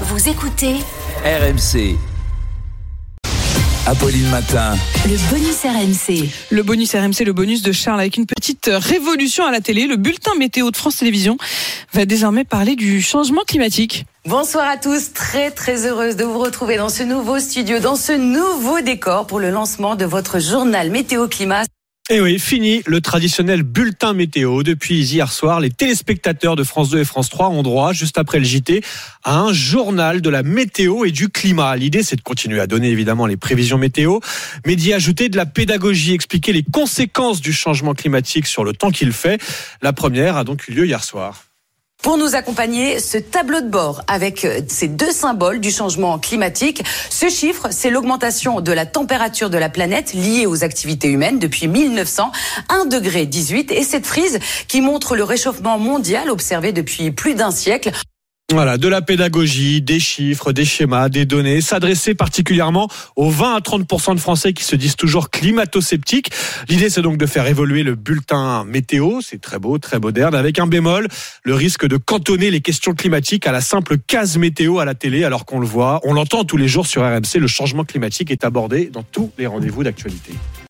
Vous écoutez RMC. Apolline Matin. le bonus RMC. Le bonus RMC, le bonus de Charles, avec une petite révolution à la télé. Le bulletin météo de France Télévisions va désormais parler du changement climatique. Bonsoir à tous, très très heureuse de vous retrouver dans ce nouveau studio, dans ce nouveau décor pour le lancement de votre journal météo climat. Et oui, fini le traditionnel bulletin météo. Depuis hier soir, les téléspectateurs de France 2 et France 3 ont droit, juste après le JT, à un journal de la météo et du climat. L'idée, c'est de continuer à donner évidemment les prévisions météo, mais d'y ajouter de la pédagogie, expliquer les conséquences du changement climatique sur le temps qu'il fait. La première a donc eu lieu hier soir. Pour nous accompagner, ce tableau de bord avec euh, ces deux symboles du changement climatique. Ce chiffre, c'est l'augmentation de la température de la planète liée aux activités humaines depuis 1900, 1 degré 18. Et cette frise qui montre le réchauffement mondial observé depuis plus d'un siècle. Voilà, de la pédagogie, des chiffres, des schémas, des données, s'adresser particulièrement aux 20 à 30% de Français qui se disent toujours climato-sceptiques. L'idée, c'est donc de faire évoluer le bulletin météo, c'est très beau, très moderne, avec un bémol, le risque de cantonner les questions climatiques à la simple case météo à la télé, alors qu'on le voit, on l'entend tous les jours sur RMC, le changement climatique est abordé dans tous les rendez-vous d'actualité.